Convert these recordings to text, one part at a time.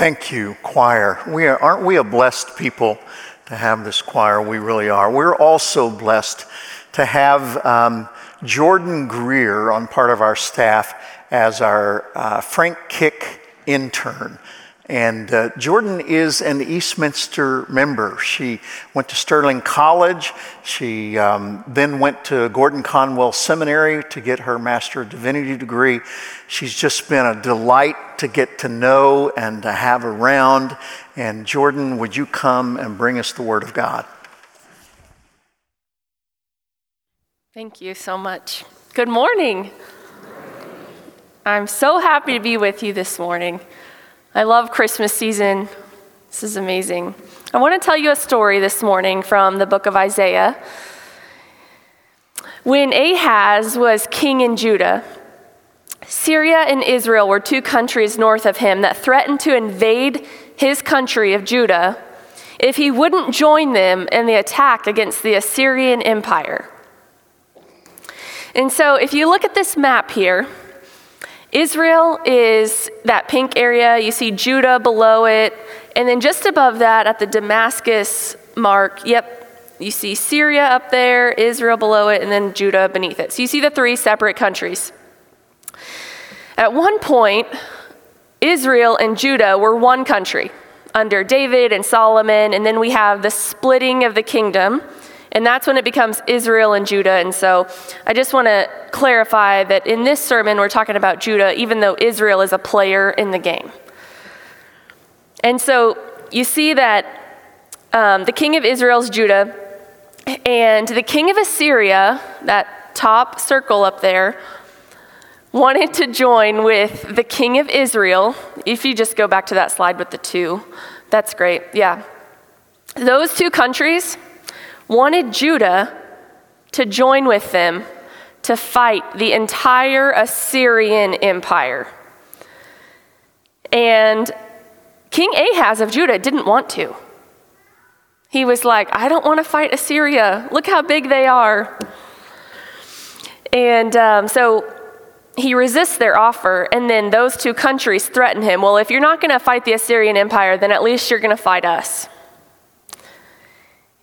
Thank you, choir. We are, aren't we a blessed people to have this choir? We really are. We're also blessed to have um, Jordan Greer on part of our staff as our uh, Frank Kick intern. And uh, Jordan is an Eastminster member. She went to Sterling College. She um, then went to Gordon Conwell Seminary to get her Master of Divinity degree. She's just been a delight to get to know and to have around. And Jordan, would you come and bring us the Word of God? Thank you so much. Good morning. I'm so happy to be with you this morning. I love Christmas season. This is amazing. I want to tell you a story this morning from the book of Isaiah. When Ahaz was king in Judah, Syria and Israel were two countries north of him that threatened to invade his country of Judah if he wouldn't join them in the attack against the Assyrian Empire. And so, if you look at this map here, Israel is that pink area. You see Judah below it. And then just above that, at the Damascus mark, yep, you see Syria up there, Israel below it, and then Judah beneath it. So you see the three separate countries. At one point, Israel and Judah were one country under David and Solomon, and then we have the splitting of the kingdom. And that's when it becomes Israel and Judah. And so I just want to clarify that in this sermon, we're talking about Judah, even though Israel is a player in the game. And so you see that um, the king of Israel is Judah, and the king of Assyria, that top circle up there, wanted to join with the king of Israel. If you just go back to that slide with the two, that's great. Yeah. Those two countries wanted Judah to join with them to fight the entire Assyrian empire. And King Ahaz of Judah didn't want to. He was like, I don't want to fight Assyria. Look how big they are. And um, so he resists their offer, and then those two countries threaten him. Well, if you're not going to fight the Assyrian Empire, then at least you're going to fight us.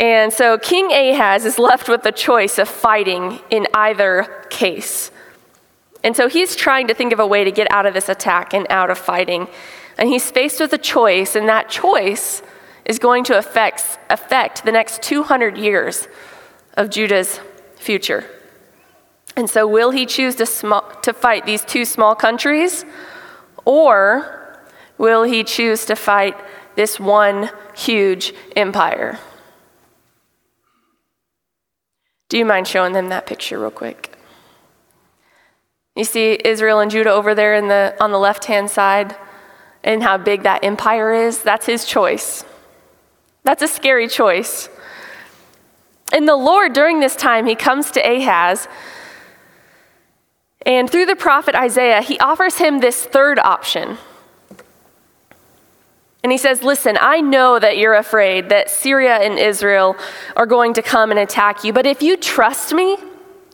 And so King Ahaz is left with the choice of fighting in either case. And so he's trying to think of a way to get out of this attack and out of fighting. And he's faced with a choice, and that choice is going to affect, affect the next 200 years of Judah's future. And so, will he choose to, sm- to fight these two small countries, or will he choose to fight this one huge empire? Do you mind showing them that picture real quick? You see Israel and Judah over there in the, on the left hand side and how big that empire is? That's his choice. That's a scary choice. And the Lord, during this time, he comes to Ahaz, and through the prophet Isaiah, he offers him this third option. And he says, Listen, I know that you're afraid that Syria and Israel are going to come and attack you, but if you trust me,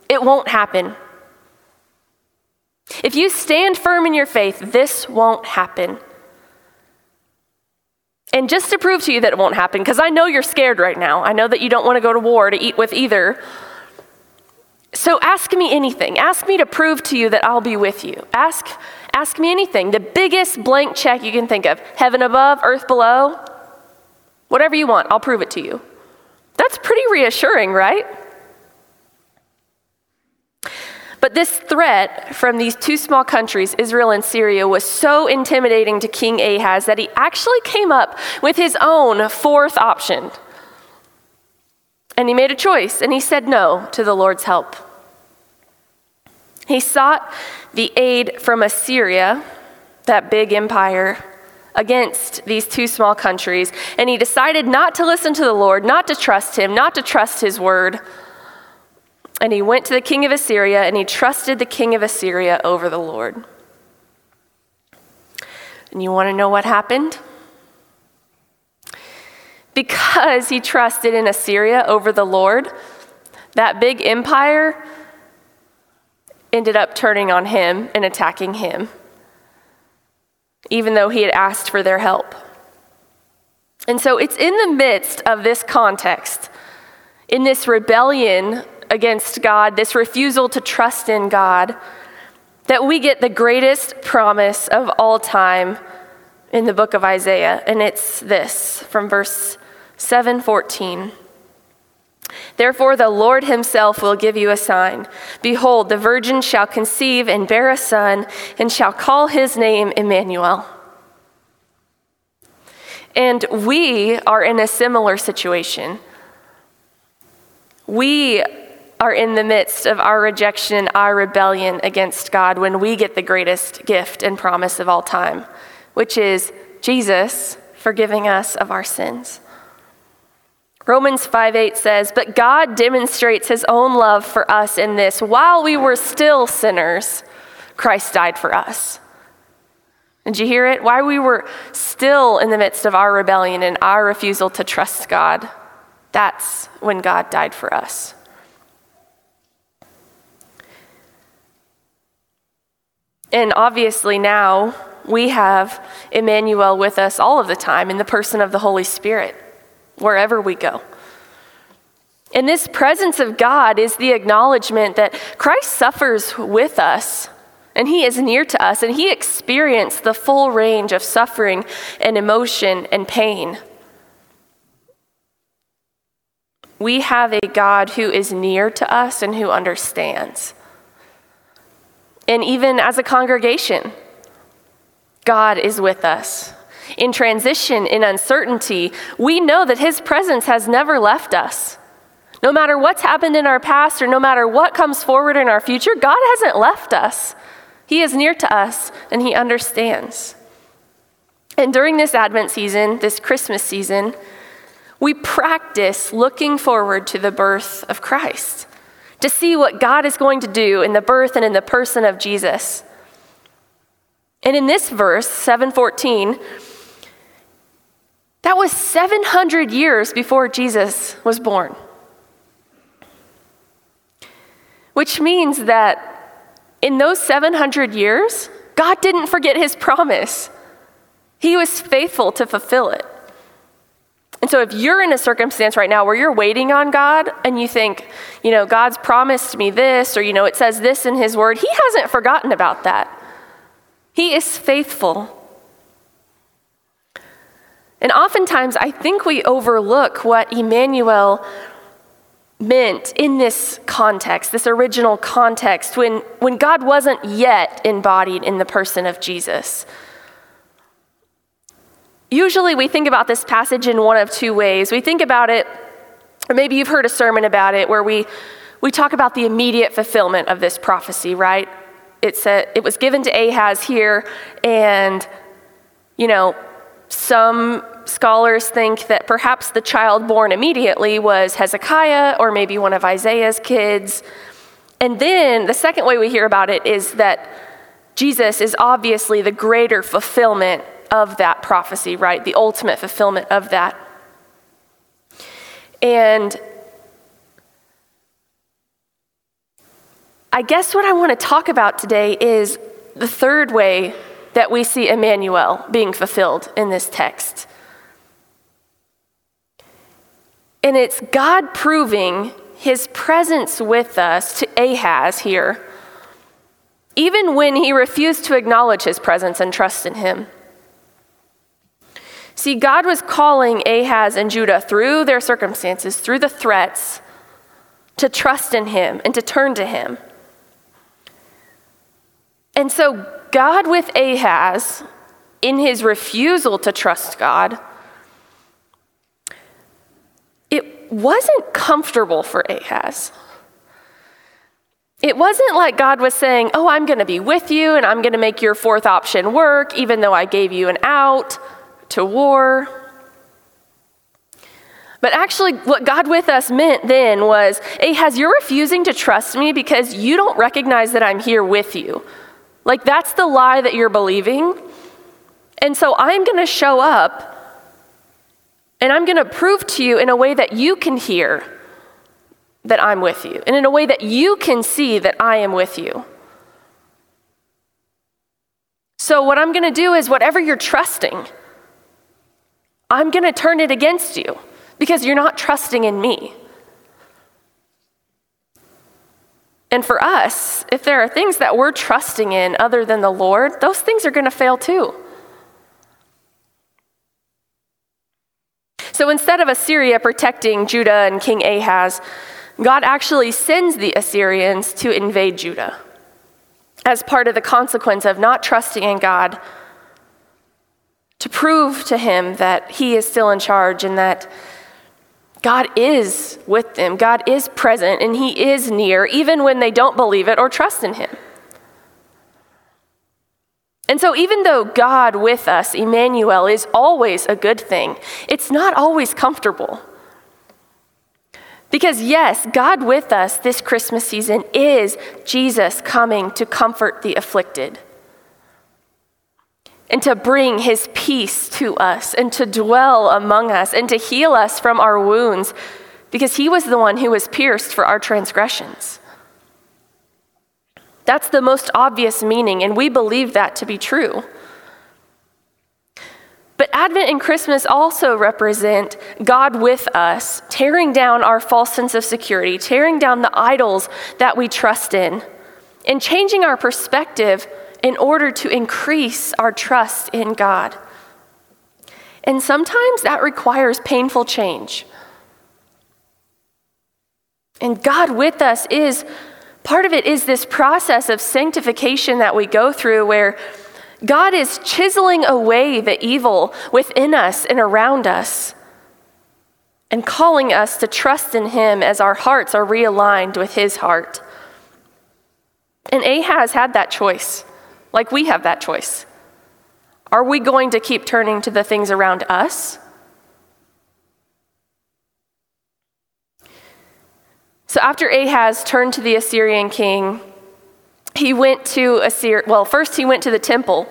it won't happen. If you stand firm in your faith, this won't happen. And just to prove to you that it won't happen, because I know you're scared right now, I know that you don't want to go to war to eat with either. So ask me anything. Ask me to prove to you that I'll be with you. Ask Ask me anything. The biggest blank check you can think of heaven above, earth below, whatever you want, I'll prove it to you. That's pretty reassuring, right? But this threat from these two small countries, Israel and Syria, was so intimidating to King Ahaz that he actually came up with his own fourth option. And he made a choice, and he said no to the Lord's help. He sought the aid from Assyria, that big empire, against these two small countries. And he decided not to listen to the Lord, not to trust him, not to trust his word. And he went to the king of Assyria and he trusted the king of Assyria over the Lord. And you want to know what happened? Because he trusted in Assyria over the Lord, that big empire ended up turning on him and attacking him. even though he had asked for their help. And so it's in the midst of this context, in this rebellion against God, this refusal to trust in God, that we get the greatest promise of all time in the book of Isaiah. And it's this from verse 714. Therefore, the Lord himself will give you a sign. Behold, the virgin shall conceive and bear a son, and shall call his name Emmanuel. And we are in a similar situation. We are in the midst of our rejection, our rebellion against God, when we get the greatest gift and promise of all time, which is Jesus forgiving us of our sins. Romans 5 8 says, But God demonstrates his own love for us in this while we were still sinners, Christ died for us. Did you hear it? While we were still in the midst of our rebellion and our refusal to trust God, that's when God died for us. And obviously, now we have Emmanuel with us all of the time in the person of the Holy Spirit, wherever we go. And this presence of God is the acknowledgement that Christ suffers with us and he is near to us and he experienced the full range of suffering and emotion and pain. We have a God who is near to us and who understands. And even as a congregation, God is with us. In transition, in uncertainty, we know that His presence has never left us. No matter what's happened in our past or no matter what comes forward in our future, God hasn't left us. He is near to us and He understands. And during this Advent season, this Christmas season, we practice looking forward to the birth of Christ to see what God is going to do in the birth and in the person of Jesus. And in this verse, 714, that was 700 years before Jesus was born. Which means that in those 700 years, God didn't forget his promise. He was faithful to fulfill it. And so, if you're in a circumstance right now where you're waiting on God and you think, you know, God's promised me this, or, you know, it says this in His Word, He hasn't forgotten about that. He is faithful. And oftentimes, I think we overlook what Emmanuel meant in this context, this original context, when, when God wasn't yet embodied in the person of Jesus. Usually, we think about this passage in one of two ways. We think about it, or maybe you've heard a sermon about it, where we, we talk about the immediate fulfillment of this prophecy, right? It, said, it was given to Ahaz here, and, you know, some scholars think that perhaps the child born immediately was Hezekiah or maybe one of Isaiah's kids. And then the second way we hear about it is that Jesus is obviously the greater fulfillment of that prophecy, right? The ultimate fulfillment of that. And I guess what I want to talk about today is the third way that we see Emmanuel being fulfilled in this text. And it's God proving his presence with us to Ahaz here, even when he refused to acknowledge his presence and trust in him. See, God was calling Ahaz and Judah through their circumstances, through the threats, to trust in him and to turn to him. And so, God with Ahaz, in his refusal to trust God, it wasn't comfortable for Ahaz. It wasn't like God was saying, Oh, I'm going to be with you and I'm going to make your fourth option work, even though I gave you an out to war. But actually, what God with us meant then was Ahaz, you're refusing to trust me because you don't recognize that I'm here with you. Like, that's the lie that you're believing. And so I'm going to show up and I'm going to prove to you in a way that you can hear that I'm with you, and in a way that you can see that I am with you. So, what I'm going to do is whatever you're trusting, I'm going to turn it against you because you're not trusting in me. And for us, if there are things that we're trusting in other than the Lord, those things are going to fail too. So instead of Assyria protecting Judah and King Ahaz, God actually sends the Assyrians to invade Judah as part of the consequence of not trusting in God to prove to him that he is still in charge and that God is with them, God is present, and he is near, even when they don't believe it or trust in him. And so, even though God with us, Emmanuel, is always a good thing, it's not always comfortable. Because, yes, God with us this Christmas season is Jesus coming to comfort the afflicted and to bring his peace to us and to dwell among us and to heal us from our wounds because he was the one who was pierced for our transgressions. That's the most obvious meaning, and we believe that to be true. But Advent and Christmas also represent God with us, tearing down our false sense of security, tearing down the idols that we trust in, and changing our perspective in order to increase our trust in God. And sometimes that requires painful change. And God with us is part of it is this process of sanctification that we go through where God is chiseling away the evil within us and around us and calling us to trust in Him as our hearts are realigned with His heart. And Ahaz had that choice, like we have that choice. Are we going to keep turning to the things around us? So after Ahaz turned to the Assyrian king, he went to Assyria. Well, first he went to the temple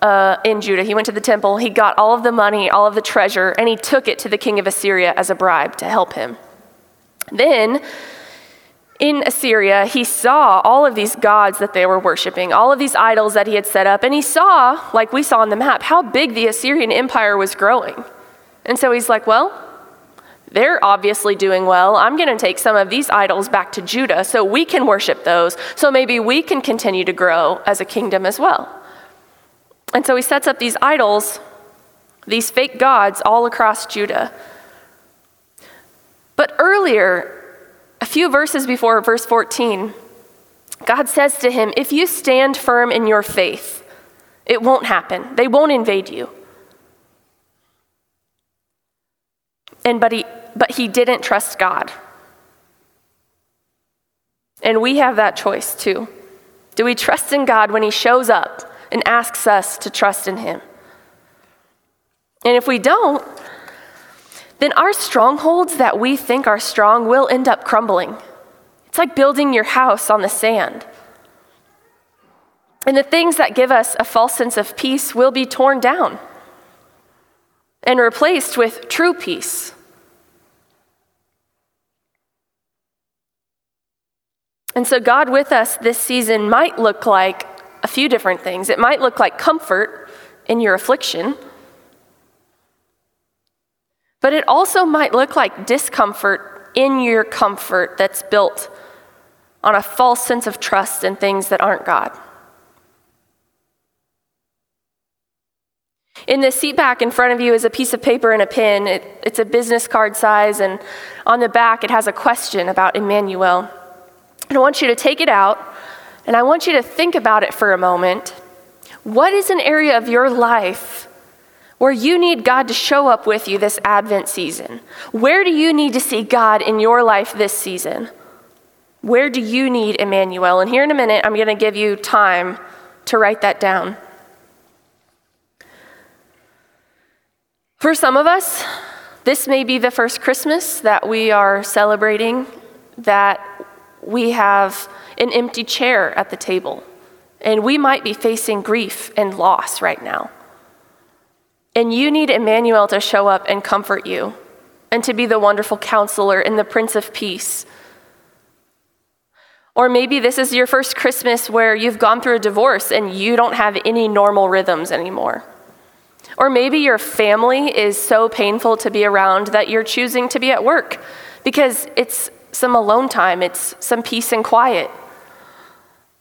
uh, in Judah. He went to the temple. He got all of the money, all of the treasure, and he took it to the king of Assyria as a bribe to help him. Then, in Assyria, he saw all of these gods that they were worshiping, all of these idols that he had set up, and he saw, like we saw on the map, how big the Assyrian empire was growing. And so he's like, well, they're obviously doing well. I'm going to take some of these idols back to Judah so we can worship those, so maybe we can continue to grow as a kingdom as well. And so he sets up these idols, these fake gods, all across Judah. But earlier, a few verses before verse 14, God says to him, If you stand firm in your faith, it won't happen. They won't invade you. And but he but he didn't trust God. And we have that choice too. Do we trust in God when he shows up and asks us to trust in him? And if we don't, then our strongholds that we think are strong will end up crumbling. It's like building your house on the sand. And the things that give us a false sense of peace will be torn down and replaced with true peace And so, God with us this season might look like a few different things. It might look like comfort in your affliction, but it also might look like discomfort in your comfort that's built on a false sense of trust in things that aren't God. In the seat back in front of you is a piece of paper and a pen. It, it's a business card size, and on the back it has a question about Emmanuel. And I want you to take it out and I want you to think about it for a moment. What is an area of your life where you need God to show up with you this Advent season? Where do you need to see God in your life this season? Where do you need Emmanuel? And here in a minute, I'm going to give you time to write that down. For some of us, this may be the first Christmas that we are celebrating that we have an empty chair at the table, and we might be facing grief and loss right now. And you need Emmanuel to show up and comfort you, and to be the wonderful counselor and the Prince of Peace. Or maybe this is your first Christmas where you've gone through a divorce and you don't have any normal rhythms anymore. Or maybe your family is so painful to be around that you're choosing to be at work because it's some alone time, it's some peace and quiet.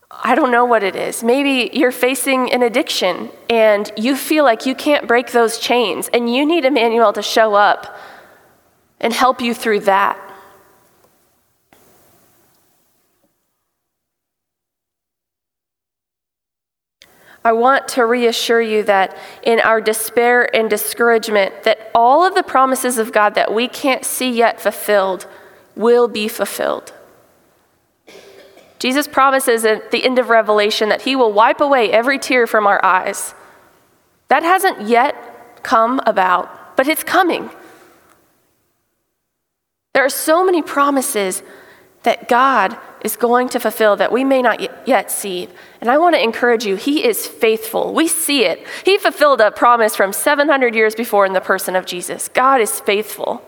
I don't know what it is. Maybe you're facing an addiction and you feel like you can't break those chains and you need Emmanuel to show up and help you through that. I want to reassure you that in our despair and discouragement that all of the promises of God that we can't see yet fulfilled will be fulfilled. Jesus promises at the end of Revelation that he will wipe away every tear from our eyes. That hasn't yet come about, but it's coming. There are so many promises that God is going to fulfill that we may not yet see. And I want to encourage you, He is faithful. We see it. He fulfilled a promise from 700 years before in the person of Jesus. God is faithful.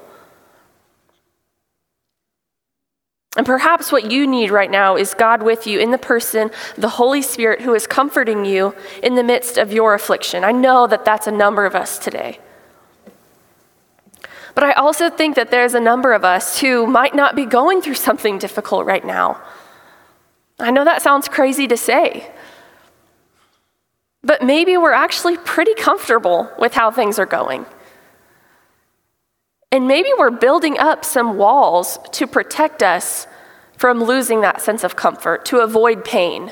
And perhaps what you need right now is God with you in the person, the Holy Spirit, who is comforting you in the midst of your affliction. I know that that's a number of us today. But I also think that there's a number of us who might not be going through something difficult right now. I know that sounds crazy to say, but maybe we're actually pretty comfortable with how things are going. And maybe we're building up some walls to protect us from losing that sense of comfort, to avoid pain.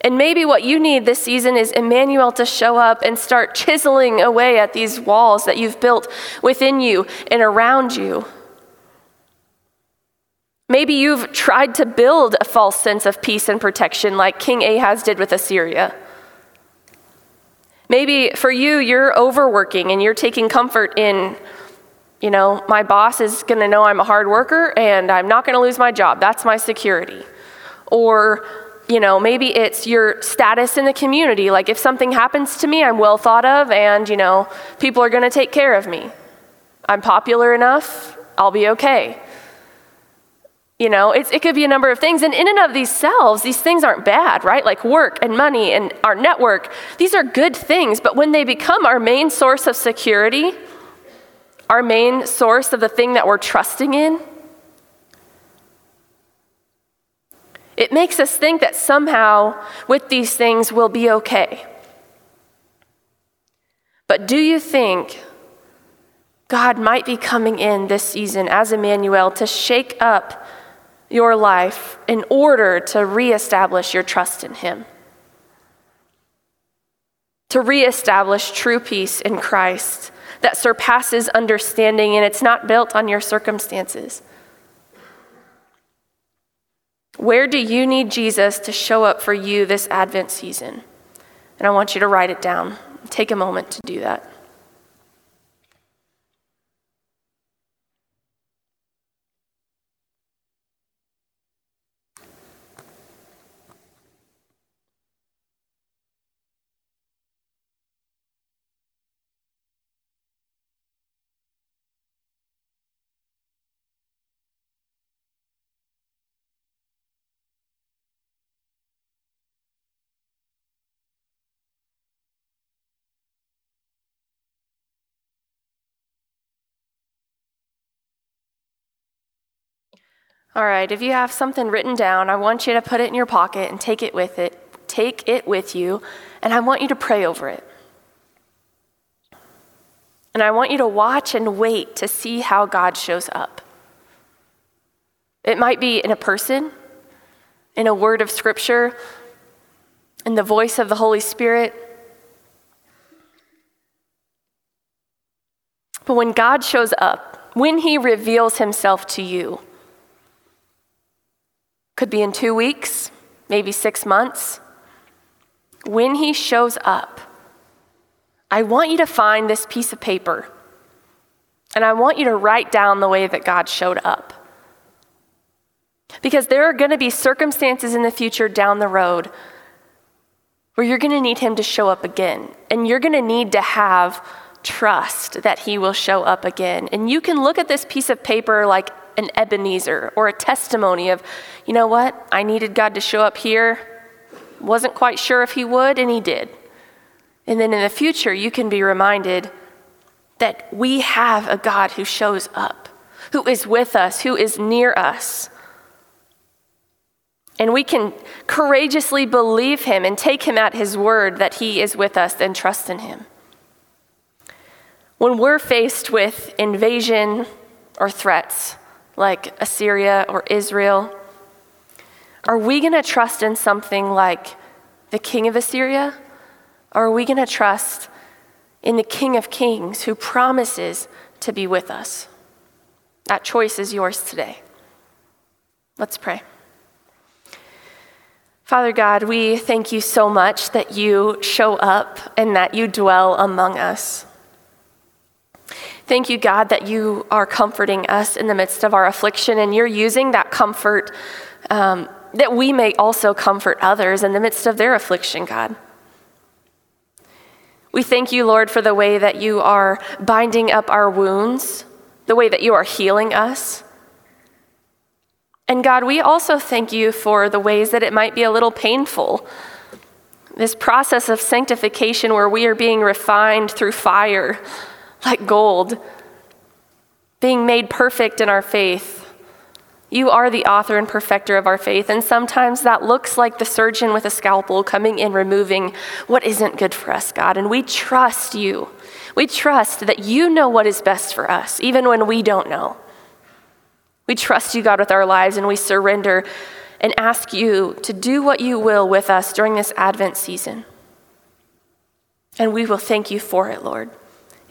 And maybe what you need this season is Emmanuel to show up and start chiseling away at these walls that you've built within you and around you. Maybe you've tried to build a false sense of peace and protection like King Ahaz did with Assyria. Maybe for you, you're overworking and you're taking comfort in, you know, my boss is going to know I'm a hard worker and I'm not going to lose my job. That's my security. Or, you know, maybe it's your status in the community. Like if something happens to me, I'm well thought of and, you know, people are going to take care of me. I'm popular enough, I'll be okay. You know, it could be a number of things. And in and of these selves, these things aren't bad, right? Like work and money and our network, these are good things. But when they become our main source of security, our main source of the thing that we're trusting in, it makes us think that somehow with these things we'll be okay. But do you think God might be coming in this season as Emmanuel to shake up your life in order to reestablish your trust in Him. To reestablish true peace in Christ that surpasses understanding and it's not built on your circumstances. Where do you need Jesus to show up for you this Advent season? And I want you to write it down. Take a moment to do that. All right, if you have something written down, I want you to put it in your pocket and take it with it. Take it with you, and I want you to pray over it. And I want you to watch and wait to see how God shows up. It might be in a person, in a word of scripture, in the voice of the Holy Spirit. But when God shows up, when he reveals himself to you, could be in two weeks, maybe six months. When he shows up, I want you to find this piece of paper and I want you to write down the way that God showed up. Because there are going to be circumstances in the future down the road where you're going to need him to show up again. And you're going to need to have trust that he will show up again. And you can look at this piece of paper like an Ebenezer or a testimony of, you know what, I needed God to show up here. Wasn't quite sure if He would, and He did. And then in the future, you can be reminded that we have a God who shows up, who is with us, who is near us. And we can courageously believe him and take him at his word that he is with us and trust in him. When we're faced with invasion or threats like Assyria or Israel, are we going to trust in something like the king of Assyria? Or are we going to trust in the King of Kings who promises to be with us? That choice is yours today. Let's pray. Father God, we thank you so much that you show up and that you dwell among us. Thank you, God, that you are comforting us in the midst of our affliction, and you're using that comfort um, that we may also comfort others in the midst of their affliction, God. We thank you, Lord, for the way that you are binding up our wounds, the way that you are healing us. And God, we also thank you for the ways that it might be a little painful. This process of sanctification where we are being refined through fire like gold, being made perfect in our faith. You are the author and perfecter of our faith, and sometimes that looks like the surgeon with a scalpel coming in, removing what isn't good for us, God. And we trust you. We trust that you know what is best for us, even when we don't know. We trust you, God, with our lives, and we surrender and ask you to do what you will with us during this Advent season. And we will thank you for it, Lord.